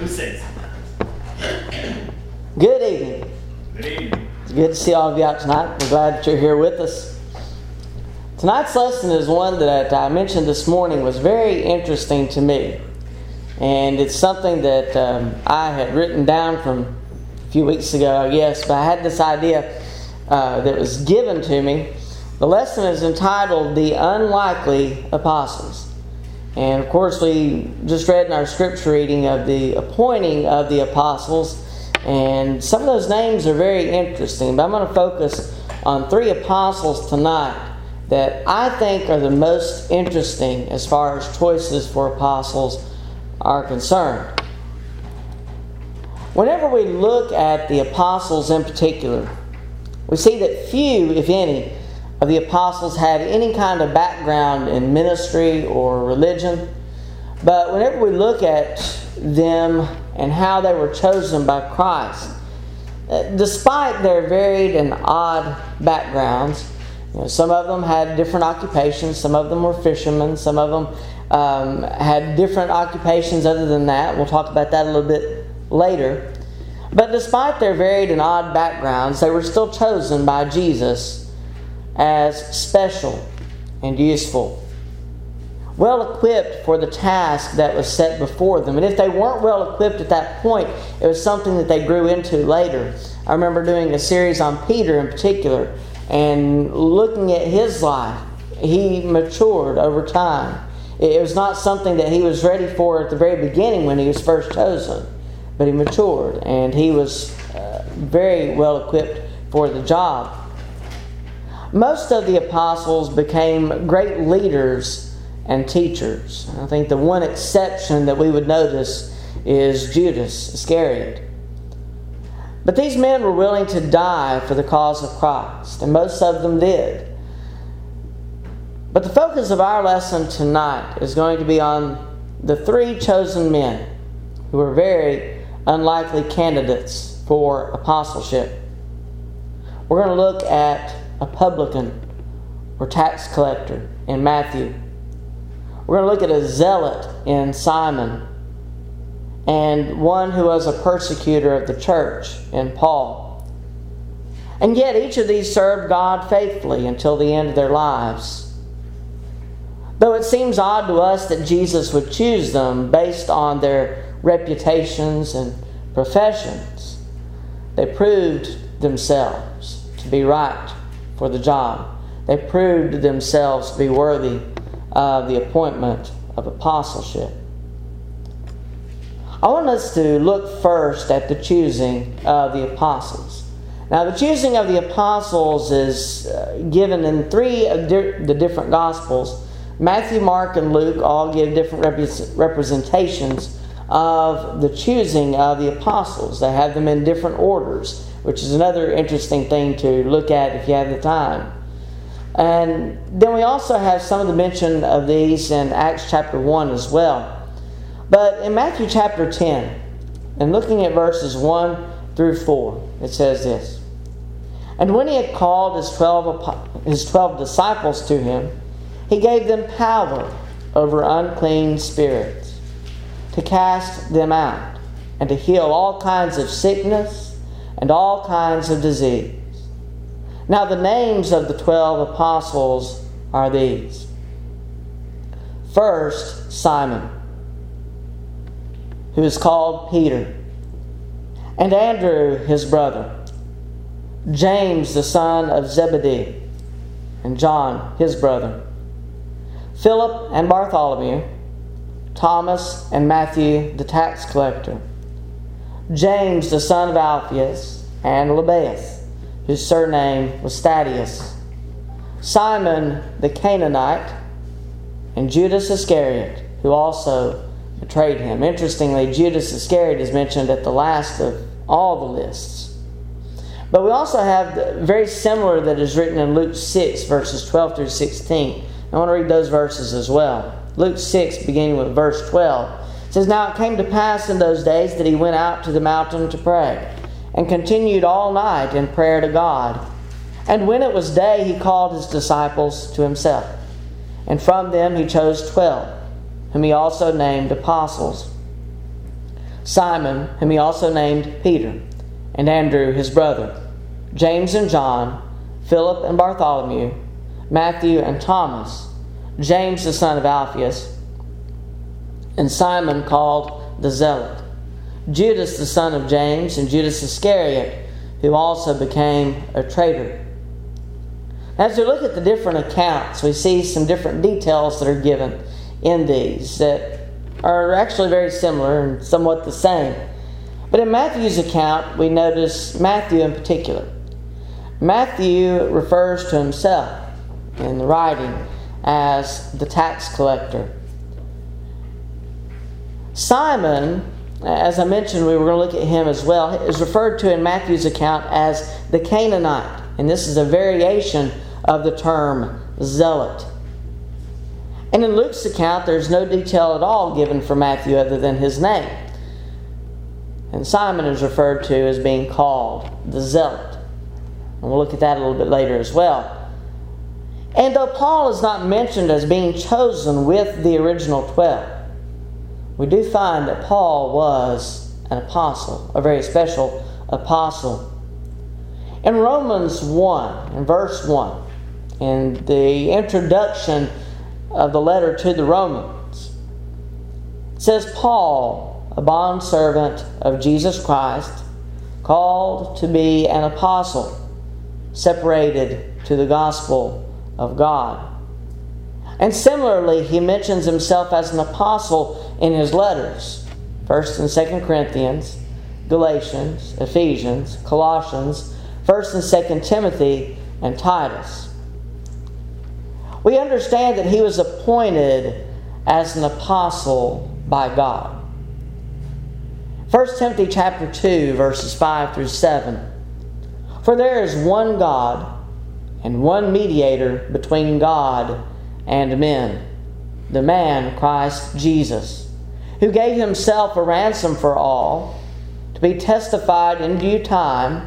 Who says? Good evening. Good evening. It's good to see all of you out tonight. We're glad that you're here with us. Tonight's lesson is one that I mentioned this morning was very interesting to me. And it's something that um, I had written down from a few weeks ago, I guess, but I had this idea uh, that was given to me. The lesson is entitled The Unlikely Apostles. And of course, we just read in our scripture reading of the appointing of the apostles, and some of those names are very interesting. But I'm going to focus on three apostles tonight that I think are the most interesting as far as choices for apostles are concerned. Whenever we look at the apostles in particular, we see that few, if any, of the apostles had any kind of background in ministry or religion. But whenever we look at them and how they were chosen by Christ, uh, despite their varied and odd backgrounds, you know, some of them had different occupations, some of them were fishermen, some of them um, had different occupations other than that. We'll talk about that a little bit later. But despite their varied and odd backgrounds, they were still chosen by Jesus as special and useful, well equipped for the task that was set before them. And if they weren't well equipped at that point, it was something that they grew into later. I remember doing a series on Peter in particular and looking at his life. He matured over time. It was not something that he was ready for at the very beginning when he was first chosen, but he matured and he was uh, very well equipped for the job. Most of the apostles became great leaders and teachers. I think the one exception that we would notice is Judas Iscariot. But these men were willing to die for the cause of Christ, and most of them did. But the focus of our lesson tonight is going to be on the three chosen men who were very unlikely candidates for apostleship. We're going to look at a publican or tax collector in Matthew. We're going to look at a zealot in Simon and one who was a persecutor of the church in Paul. And yet, each of these served God faithfully until the end of their lives. Though it seems odd to us that Jesus would choose them based on their reputations and professions, they proved themselves to be right for the job. They proved themselves to be worthy of the appointment of apostleship. I want us to look first at the choosing of the apostles. Now, the choosing of the apostles is uh, given in three of the different gospels. Matthew, Mark, and Luke all give different representations of the choosing of the apostles. They have them in different orders which is another interesting thing to look at if you have the time. And then we also have some of the mention of these in Acts chapter 1 as well. But in Matthew chapter 10, and looking at verses 1 through 4, it says this And when he had called his 12, his 12 disciples to him, he gave them power over unclean spirits to cast them out and to heal all kinds of sickness and all kinds of disease. Now, the names of the twelve apostles are these First, Simon, who is called Peter, and Andrew, his brother, James, the son of Zebedee, and John, his brother, Philip and Bartholomew, Thomas and Matthew, the tax collector James the son of Alphaeus, and Lebbaeus, whose surname was Thaddeus, Simon the Canaanite, and Judas Iscariot, who also betrayed him. Interestingly, Judas Iscariot is mentioned at the last of all the lists. But we also have very similar that is written in Luke 6, verses 12 through 16. I want to read those verses as well. Luke 6, beginning with verse 12. It says, Now it came to pass in those days that he went out to the mountain to pray, and continued all night in prayer to God. And when it was day, he called his disciples to himself. And from them he chose twelve, whom he also named apostles. Simon, whom he also named Peter, and Andrew his brother, James and John, Philip and Bartholomew, Matthew and Thomas, James the son of Alphaeus, and Simon called the Zealot, Judas the son of James, and Judas Iscariot, who also became a traitor. As we look at the different accounts, we see some different details that are given in these that are actually very similar and somewhat the same. But in Matthew's account, we notice Matthew in particular. Matthew refers to himself in the writing as the tax collector. Simon, as I mentioned, we were going to look at him as well, is referred to in Matthew's account as the Canaanite. And this is a variation of the term zealot. And in Luke's account, there's no detail at all given for Matthew other than his name. And Simon is referred to as being called the Zealot. And we'll look at that a little bit later as well. And though Paul is not mentioned as being chosen with the original 12, we do find that Paul was an apostle, a very special apostle. In Romans 1, in verse 1, in the introduction of the letter to the Romans. Says, Paul, a bondservant of Jesus Christ, called to be an apostle, separated to the gospel of God. And similarly, he mentions himself as an apostle in his letters 1st and 2nd Corinthians, Galatians, Ephesians, Colossians, 1st and 2nd Timothy, and Titus we understand that he was appointed as an apostle by God. 1 Timothy chapter 2 verses 5 through 7. For there is one God and one mediator between God and men, the man Christ Jesus, who gave himself a ransom for all, to be testified in due time,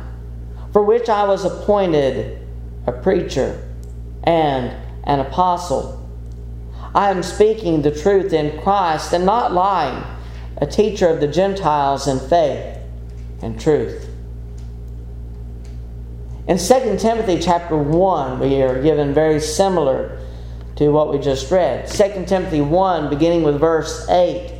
for which I was appointed a preacher and an apostle. I am speaking the truth in Christ and not lying, a teacher of the Gentiles in faith and truth. In 2 Timothy chapter 1, we are given very similar to what we just read. 2 Timothy 1, beginning with verse 8,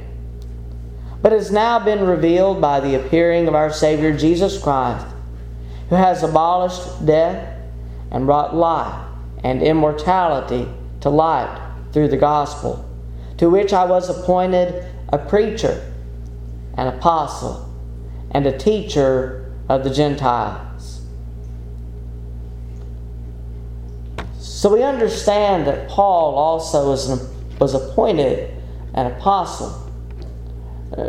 But has now been revealed by the appearing of our Savior Jesus Christ, who has abolished death and brought life and immortality to light through the gospel, to which I was appointed a preacher, an apostle, and a teacher of the Gentiles. So we understand that Paul also was, appointed an apostle.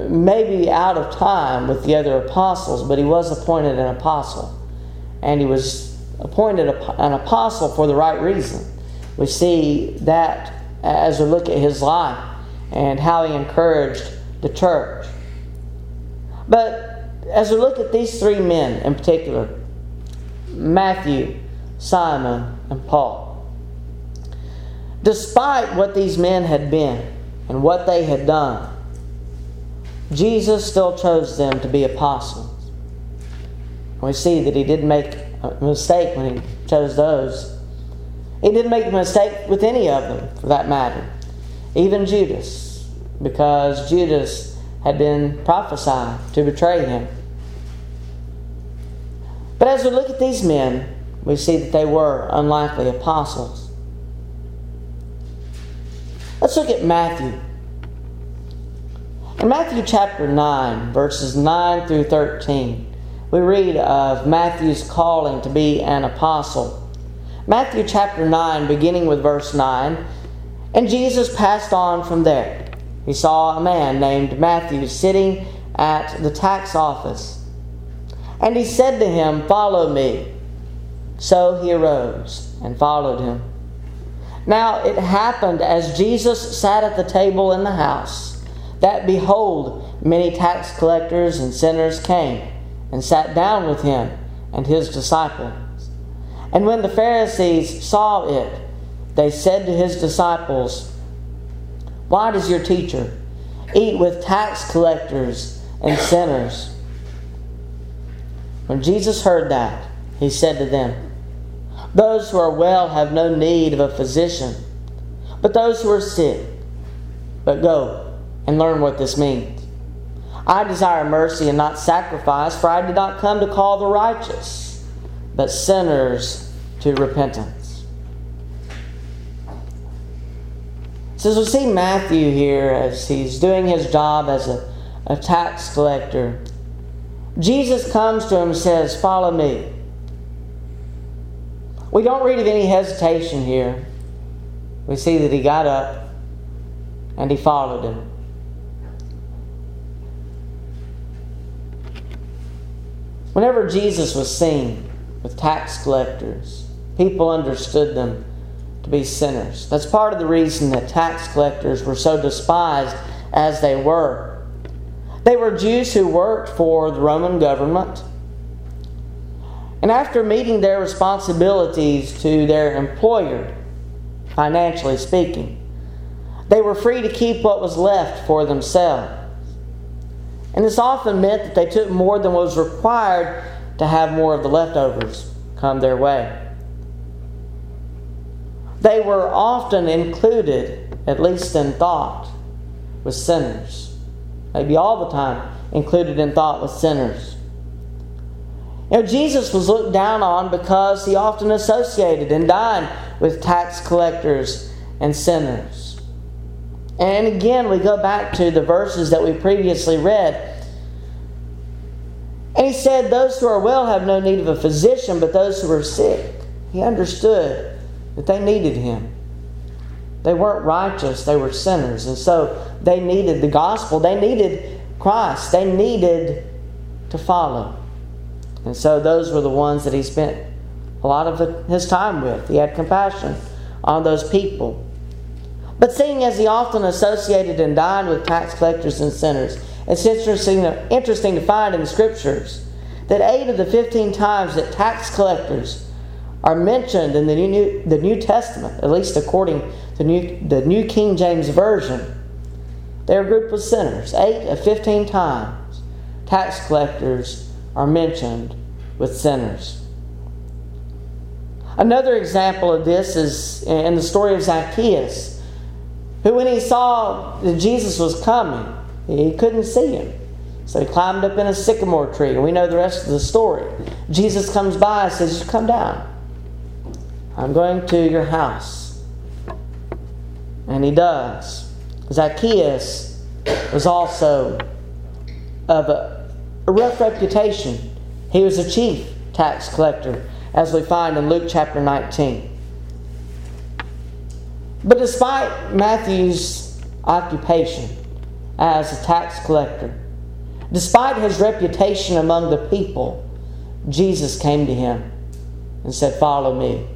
Maybe out of time with the other apostles, but he was appointed an apostle. And he was appointed an apostle for the right reason. We see that as we look at his life and how he encouraged the church. But as we look at these three men in particular Matthew, Simon, and Paul despite what these men had been and what they had done, Jesus still chose them to be apostles. We see that he didn't make a mistake when he chose those. He didn't make a mistake with any of them, for that matter. Even Judas, because Judas had been prophesied to betray him. But as we look at these men, we see that they were unlikely apostles. Let's look at Matthew. In Matthew chapter 9, verses 9 through 13, we read of Matthew's calling to be an apostle. Matthew chapter 9, beginning with verse 9, and Jesus passed on from there. He saw a man named Matthew sitting at the tax office. And he said to him, Follow me. So he arose and followed him. Now it happened as Jesus sat at the table in the house, that behold, many tax collectors and sinners came and sat down with him and his disciples. And when the Pharisees saw it, they said to his disciples, Why does your teacher eat with tax collectors and sinners? When Jesus heard that, he said to them, those who are well have no need of a physician, but those who are sick. But go and learn what this means. I desire mercy and not sacrifice, for I did not come to call the righteous, but sinners to repentance. So we see Matthew here as he's doing his job as a, a tax collector. Jesus comes to him and says, Follow me. We don't read of any hesitation here. We see that he got up and he followed him. Whenever Jesus was seen with tax collectors, people understood them to be sinners. That's part of the reason that tax collectors were so despised as they were. They were Jews who worked for the Roman government and after meeting their responsibilities to their employer, financially speaking, they were free to keep what was left for themselves. And this often meant that they took more than was required to have more of the leftovers come their way. They were often included, at least in thought, with sinners. Maybe all the time included in thought with sinners. You know, Jesus was looked down on because he often associated and dined with tax collectors and sinners. And again, we go back to the verses that we previously read. And he said, Those who are well have no need of a physician, but those who are sick. He understood that they needed him. They weren't righteous, they were sinners. And so they needed the gospel, they needed Christ, they needed to follow. And so those were the ones that he spent a lot of his time with. He had compassion on those people. But seeing as he often associated and dined with tax collectors and sinners, it's interesting, interesting to find in the scriptures that eight of the 15 times that tax collectors are mentioned in the New, the New Testament, at least according to New, the New King James Version, they're a group of sinners. Eight of 15 times, tax collectors are mentioned with sinners. Another example of this is in the story of Zacchaeus, who, when he saw that Jesus was coming, he couldn't see him. So he climbed up in a sycamore tree, and we know the rest of the story. Jesus comes by and says, Come down. I'm going to your house. And he does. Zacchaeus was also of a a rough reputation. He was a chief tax collector, as we find in Luke chapter 19. But despite Matthew's occupation as a tax collector, despite his reputation among the people, Jesus came to him and said, Follow me.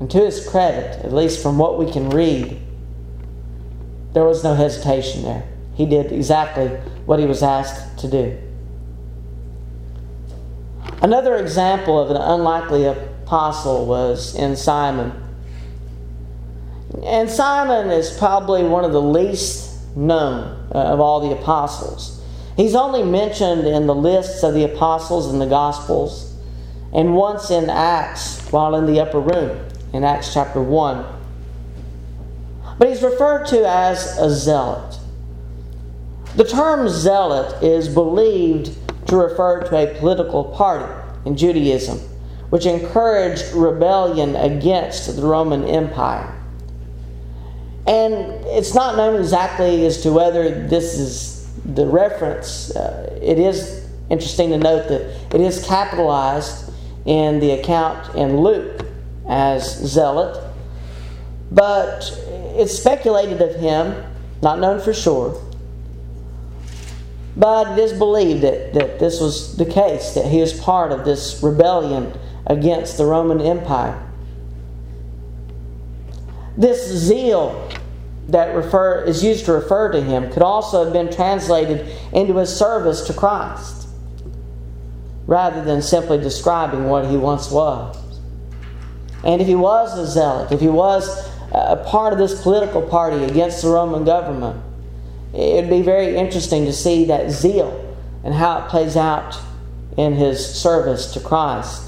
And to his credit, at least from what we can read, there was no hesitation there. He did exactly what he was asked to do. Another example of an unlikely apostle was in Simon. And Simon is probably one of the least known uh, of all the apostles. He's only mentioned in the lists of the apostles in the Gospels and once in Acts while in the upper room in Acts chapter 1. But he's referred to as a zealot. The term zealot is believed to refer to a political party in Judaism, which encouraged rebellion against the Roman Empire. And it's not known exactly as to whether this is the reference. Uh, it is interesting to note that it is capitalized in the account in Luke as zealot, but it's speculated of him, not known for sure, But it is believed that, that this was the case, that he was part of this rebellion against the Roman Empire. This zeal that refer, is used to refer to him could also have been translated into his service to Christ, rather than simply describing what he once was. And if he was a zealot, if he was a part of this political party against the Roman government, it would be very interesting to see that zeal and how it plays out in his service to Christ.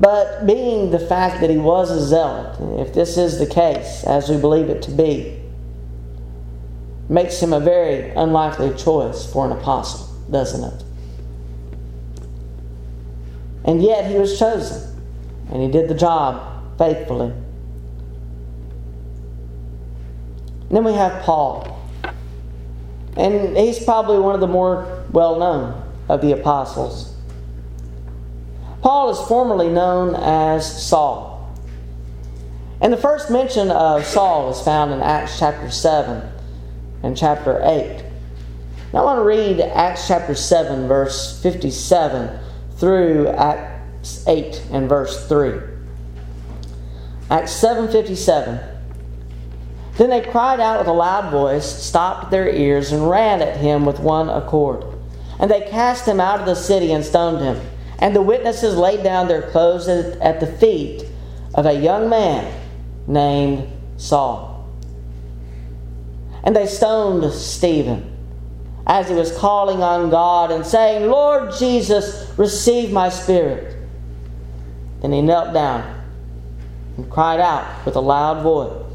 But being the fact that he was a zealot, if this is the case, as we believe it to be, makes him a very unlikely choice for an apostle, doesn't it? And yet he was chosen, and he did the job faithfully. Then we have Paul. And he's probably one of the more well known of the apostles. Paul is formerly known as Saul. And the first mention of Saul is found in Acts chapter 7 and chapter 8. Now I want to read Acts chapter 7, verse 57 through Acts 8 and verse 3. Acts 7:57 Then they cried out with a loud voice, stopped their ears, and ran at him with one accord. And they cast him out of the city and stoned him. And the witnesses laid down their clothes at the feet of a young man named Saul. And they stoned Stephen as he was calling on God and saying, Lord Jesus, receive my spirit. Then he knelt down and cried out with a loud voice,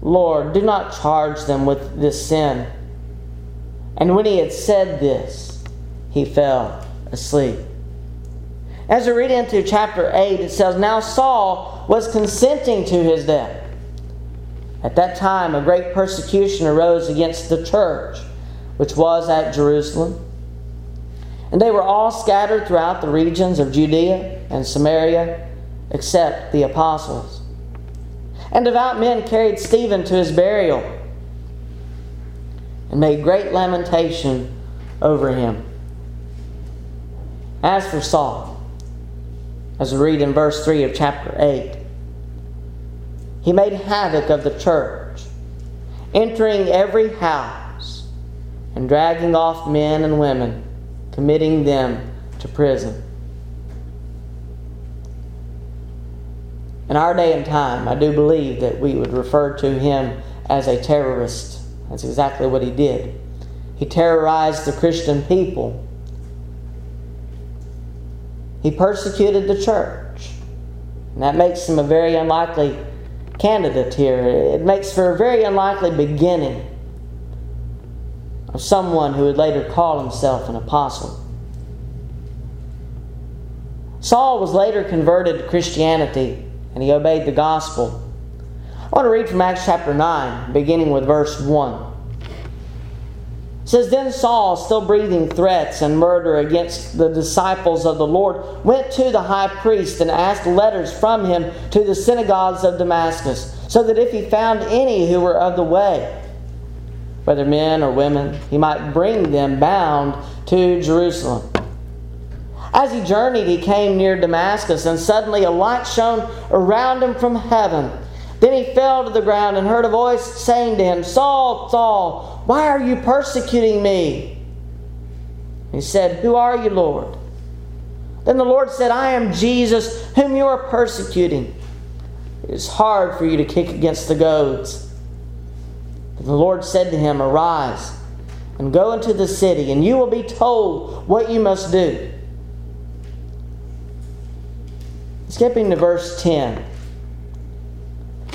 Lord, do not charge them with this sin. And when he had said this, he fell asleep. As we read into chapter 8, it says, Now Saul was consenting to his death. At that time, a great persecution arose against the church, which was at Jerusalem. And they were all scattered throughout the regions of Judea and Samaria, except the apostles. And devout men carried Stephen to his burial and made great lamentation over him. As for Saul, as we read in verse 3 of chapter 8, he made havoc of the church, entering every house and dragging off men and women, committing them to prison. In our day and time, I do believe that we would refer to him as a terrorist. That's exactly what he did. He terrorized the Christian people he persecuted the church. And that makes him a very unlikely candidate here. It makes for a very unlikely beginning of someone who would later call himself an apostle. Saul was later converted to Christianity and he obeyed the gospel. I want to read from Acts chapter 9, beginning with verse 1. Says, Then Saul, still breathing threats and murder against the disciples of the Lord, went to the high priest and asked letters from him to the synagogues of Damascus, so that if he found any who were of the way, whether men or women, he might bring them bound to Jerusalem. As he journeyed, he came near Damascus, and suddenly a light shone around him from heaven. Then he fell to the ground and heard a voice saying to him, Saul, Saul, why are you persecuting me? He said, Who are you, Lord? Then the Lord said, I am Jesus, whom you are persecuting. It is hard for you to kick against the goads. And the Lord said to him, Arise and go into the city, and you will be told what you must do. Skipping to verse 10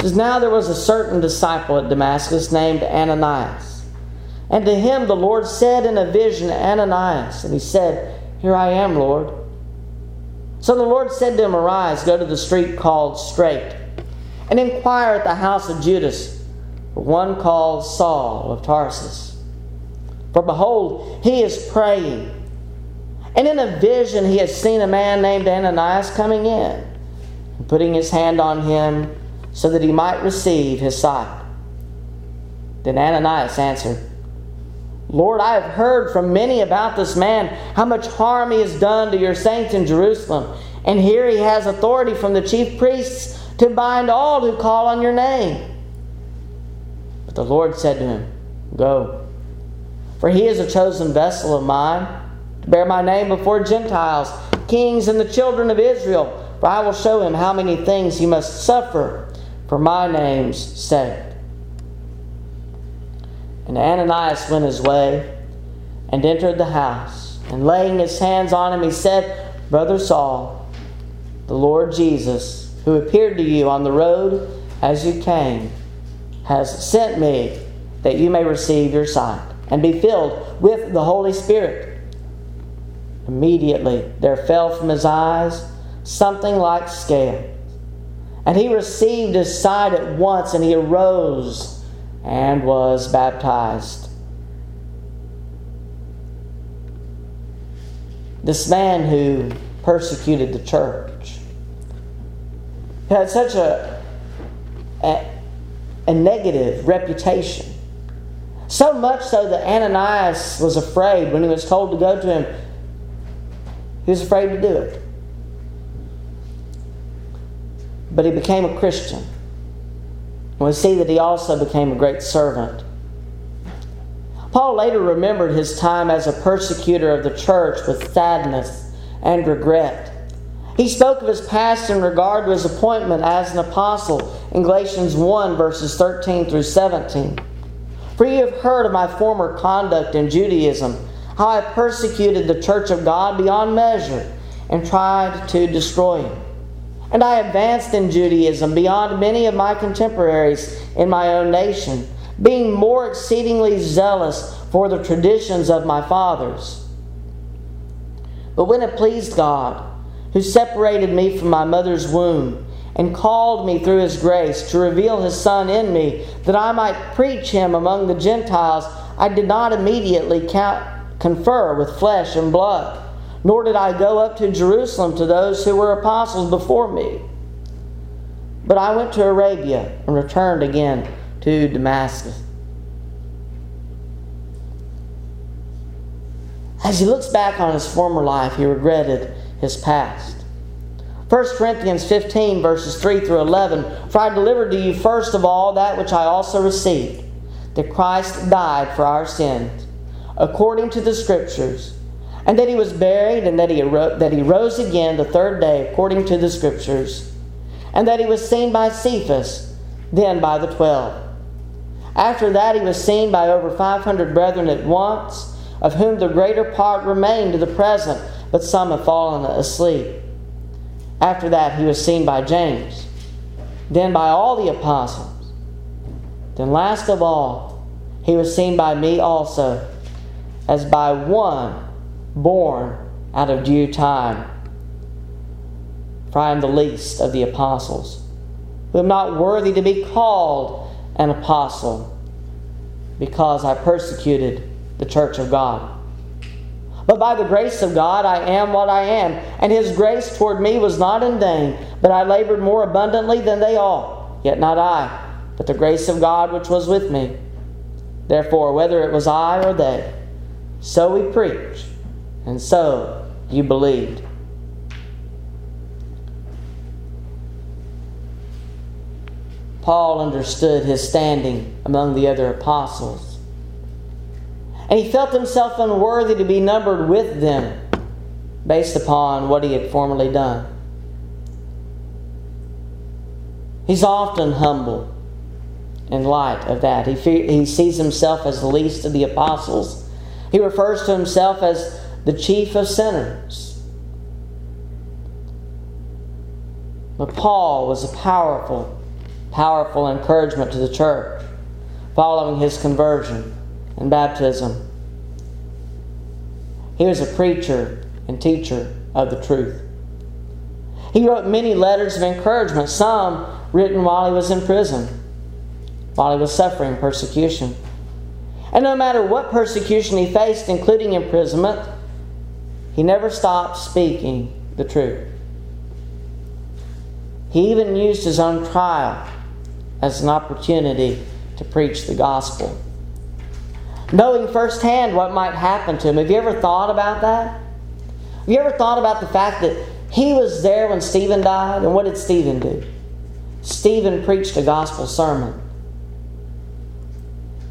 says, Now there was a certain disciple at Damascus named Ananias. And to him the Lord said in a vision, Ananias. And he said, Here I am, Lord. So the Lord said to him, Arise, go to the street called Straight, and inquire at the house of Judas for one called Saul of Tarsus. For behold, he is praying. And in a vision he has seen a man named Ananias coming in, and putting his hand on him so that he might receive his sight. Then Ananias answered, Lord, I have heard from many about this man, how much harm he has done to your saints in Jerusalem. And here he has authority from the chief priests to bind all who call on your name. But the Lord said to him, Go, for he is a chosen vessel of mine to bear my name before Gentiles, kings, and the children of Israel. For I will show him how many things he must suffer for my name's sake. And Ananias went his way and entered the house. And laying his hands on him, he said, Brother Saul, the Lord Jesus, who appeared to you on the road as you came, has sent me that you may receive your sight and be filled with the Holy Spirit. Immediately there fell from his eyes something like scales, and he received his sight at once, and he arose and was baptized. This man who persecuted the church had such a, a, a negative reputation. So much so that Ananias was afraid when he was told to go to him, he was afraid to do it. But he became a Christian. And we see that he also became a great servant. Paul later remembered his time as a persecutor of the church with sadness and regret. He spoke of his past in regard to his appointment as an apostle in Galatians 1, verses 13 through 17. For you have heard of my former conduct in Judaism, how I persecuted the church of God beyond measure and tried to destroy it. And I advanced in Judaism beyond many of my contemporaries in my own nation, being more exceedingly zealous for the traditions of my fathers. But when it pleased God, who separated me from my mother's womb, and called me through his grace to reveal his Son in me, that I might preach him among the Gentiles, I did not immediately count, confer with flesh and blood nor did I go up to Jerusalem to those who were apostles before me. But I went to Arabia and returned again to Damascus. As he looks back on his former life, he regretted his past. 1 Corinthians 15, verses 3 through 11 For I delivered to you first of all that which I also received, that Christ died for our sins, according to the Scriptures and that he was buried, and that he, that he rose again the third day, according to the Scriptures, and that he was seen by Cephas, then by the twelve. After that, he was seen by over 500 brethren at once, of whom the greater part remain to the present, but some have fallen asleep. After that, he was seen by James, then by all the apostles. Then, last of all, he was seen by me also, as by one born out of due time. For I am the least of the apostles, who am not worthy to be called an apostle, because I persecuted the church of God. But by the grace of God I am what I am, and his grace toward me was not in vain, but I labored more abundantly than they all. Yet not I, but the grace of God which was with me. Therefore, whether it was I or they, so we preach and so you believed. Paul understood his standing among the other apostles. And he felt himself unworthy to be numbered with them based upon what he had formerly done. He's often humble in light of that. He, he sees himself as the least of the apostles. He refers to himself as the chief of sinners. But Paul was a powerful, powerful encouragement to the church following his conversion and baptism. He was a preacher and teacher of the truth. He wrote many letters of encouragement, some written while he was in prison, while he was suffering persecution. And no matter what persecution he faced, including imprisonment, he never stopped speaking the truth. He even used his own trial as an opportunity to preach the gospel. Knowing firsthand what might happen to him. Have you ever thought about that? Have you ever thought about the fact that he was there when Stephen died? And what did Stephen do? Stephen preached a gospel sermon.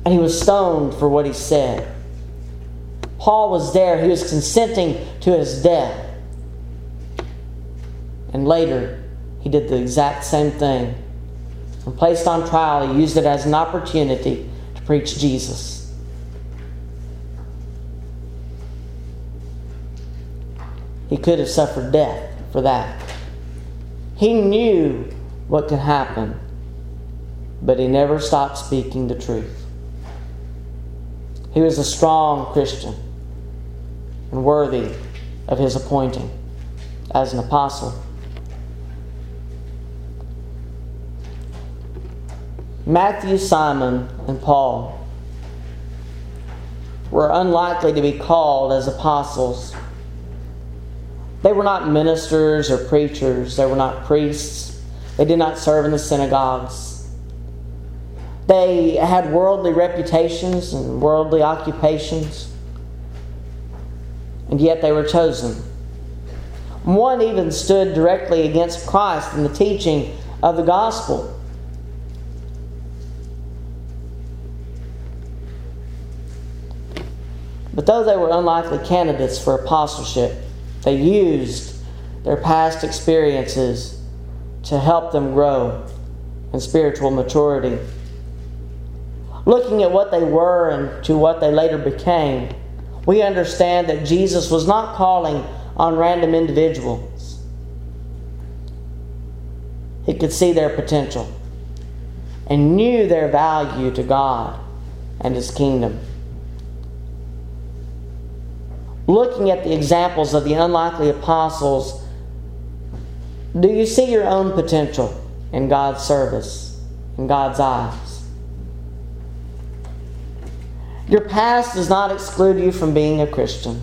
And he was stoned for what he said. Paul was there, he was consenting to his death. And later, he did the exact same thing. When placed on trial, he used it as an opportunity to preach Jesus. He could have suffered death for that. He knew what could happen, but he never stopped speaking the truth. He was a strong Christian and worthy of his appointing as an apostle. Matthew, Simon, and Paul were unlikely to be called as apostles. They were not ministers or preachers, they were not priests, they did not serve in the synagogues. They had worldly reputations and worldly occupations, and yet they were chosen. One even stood directly against Christ in the teaching of the gospel. But though they were unlikely candidates for apostleship, they used their past experiences to help them grow in spiritual maturity. Looking at what they were and to what they later became, we understand that Jesus was not calling on random individuals. He could see their potential and knew their value to God and His kingdom looking at the examples of the unlikely apostles, do you see your own potential in God's service, in God's eyes? Your past does not exclude you from being a Christian,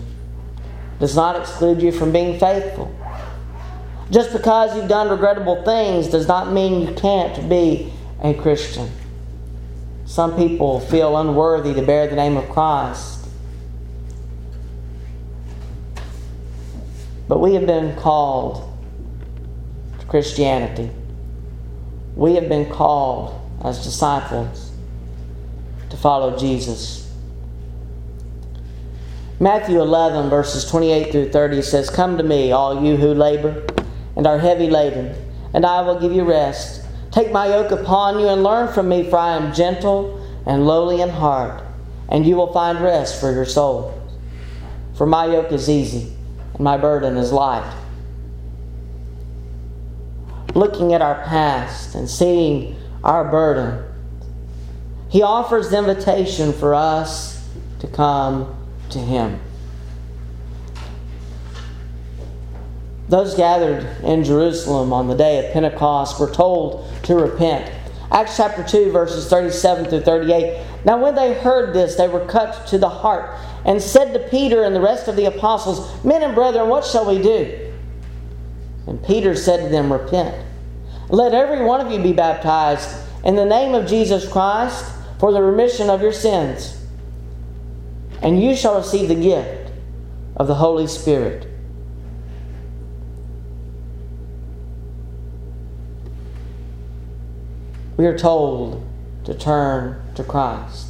does not exclude you from being faithful. Just because you've done regrettable things does not mean you can't be a Christian. Some people feel unworthy to bear the name of Christ. But we have been called to Christianity. We have been called as disciples to follow Jesus. Matthew 11, verses 28 through 30 says, Come to me, all you who labor and are heavy laden, and I will give you rest. Take my yoke upon you and learn from me, for I am gentle and lowly in heart, and you will find rest for your soul. For my yoke is easy and my burden is light. Looking at our past and seeing our burden, He offers the invitation for us to come to Him. Those gathered in Jerusalem on the day of Pentecost were told to repent. Acts chapter 2, verses 37 through 38. Now, when they heard this, they were cut to the heart and said to Peter and the rest of the apostles, Men and brethren, what shall we do? And Peter said to them, Repent. Let every one of you be baptized in the name of Jesus Christ for the remission of your sins, and you shall receive the gift of the Holy Spirit. We are told to turn to Christ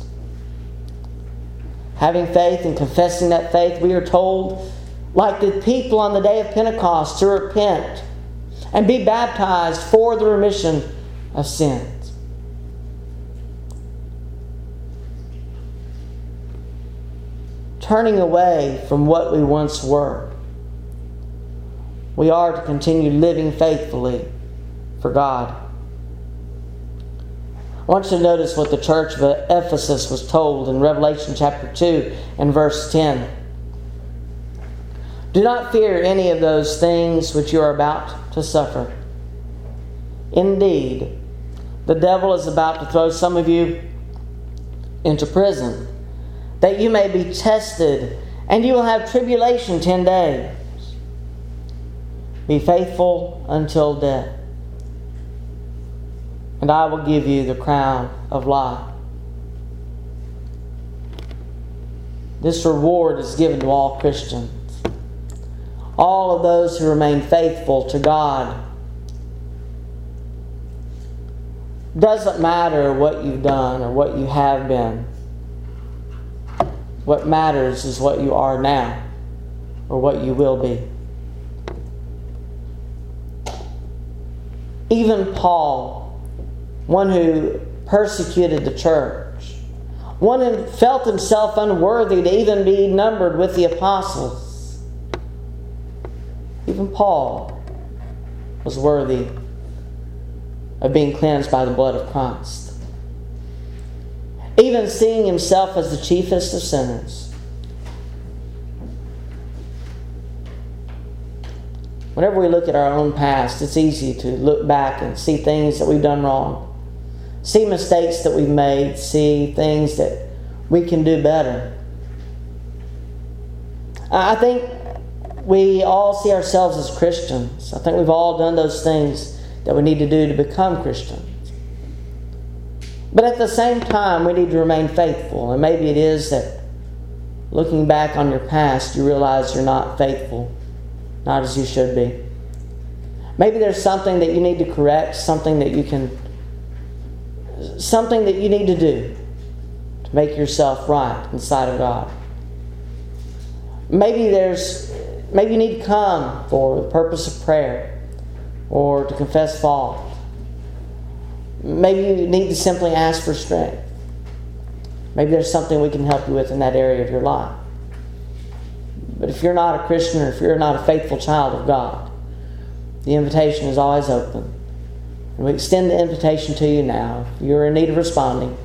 having faith and confessing that faith, we are told, like the people on the day of Pentecost, to repent and be baptized for the remission of sins. Turning away from what we once were, we are to continue living faithfully for God. I want you to notice what the church of Ephesus was told in Revelation chapter 2 and verse 10. Do not fear any of those things which you are about to suffer. Indeed, the devil is about to throw some of you into prison, that you may be tested, and you will have tribulation ten days. Be faithful until death and I will give you the crown of life. This reward is given to all Christians. All of those who remain faithful to God. Doesn't matter what you've done or what you have been. What matters is what you are now or what you will be. Even Paul, one who persecuted the church, one who felt himself unworthy to even be numbered with the apostles, even Paul was worthy of being cleansed by the blood of Christ. Even seeing himself as the chiefest of sinners. Whenever we look at our own past, it's easy to look back and see things that we've done wrong, see mistakes that we've made, see things that we can do better. I think we all see ourselves as Christians. I think we've all done those things that we need to do to become Christians. But at the same time, we need to remain faithful. And maybe it is that looking back on your past, you realize you're not faithful not as you should be. Maybe there's something that you need to correct, something that you can, something that you need to do to make yourself right inside of God. Maybe there's, maybe you need to come for the purpose of prayer or to confess fault. Maybe you need to simply ask for strength. Maybe there's something we can help you with in that area of your life. But if you're not a Christian or if you're not a faithful child of God, the invitation is always open. And we extend the invitation to you now. If you're in need of responding,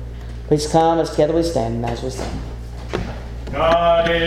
please come as together we stand and as we stand. God is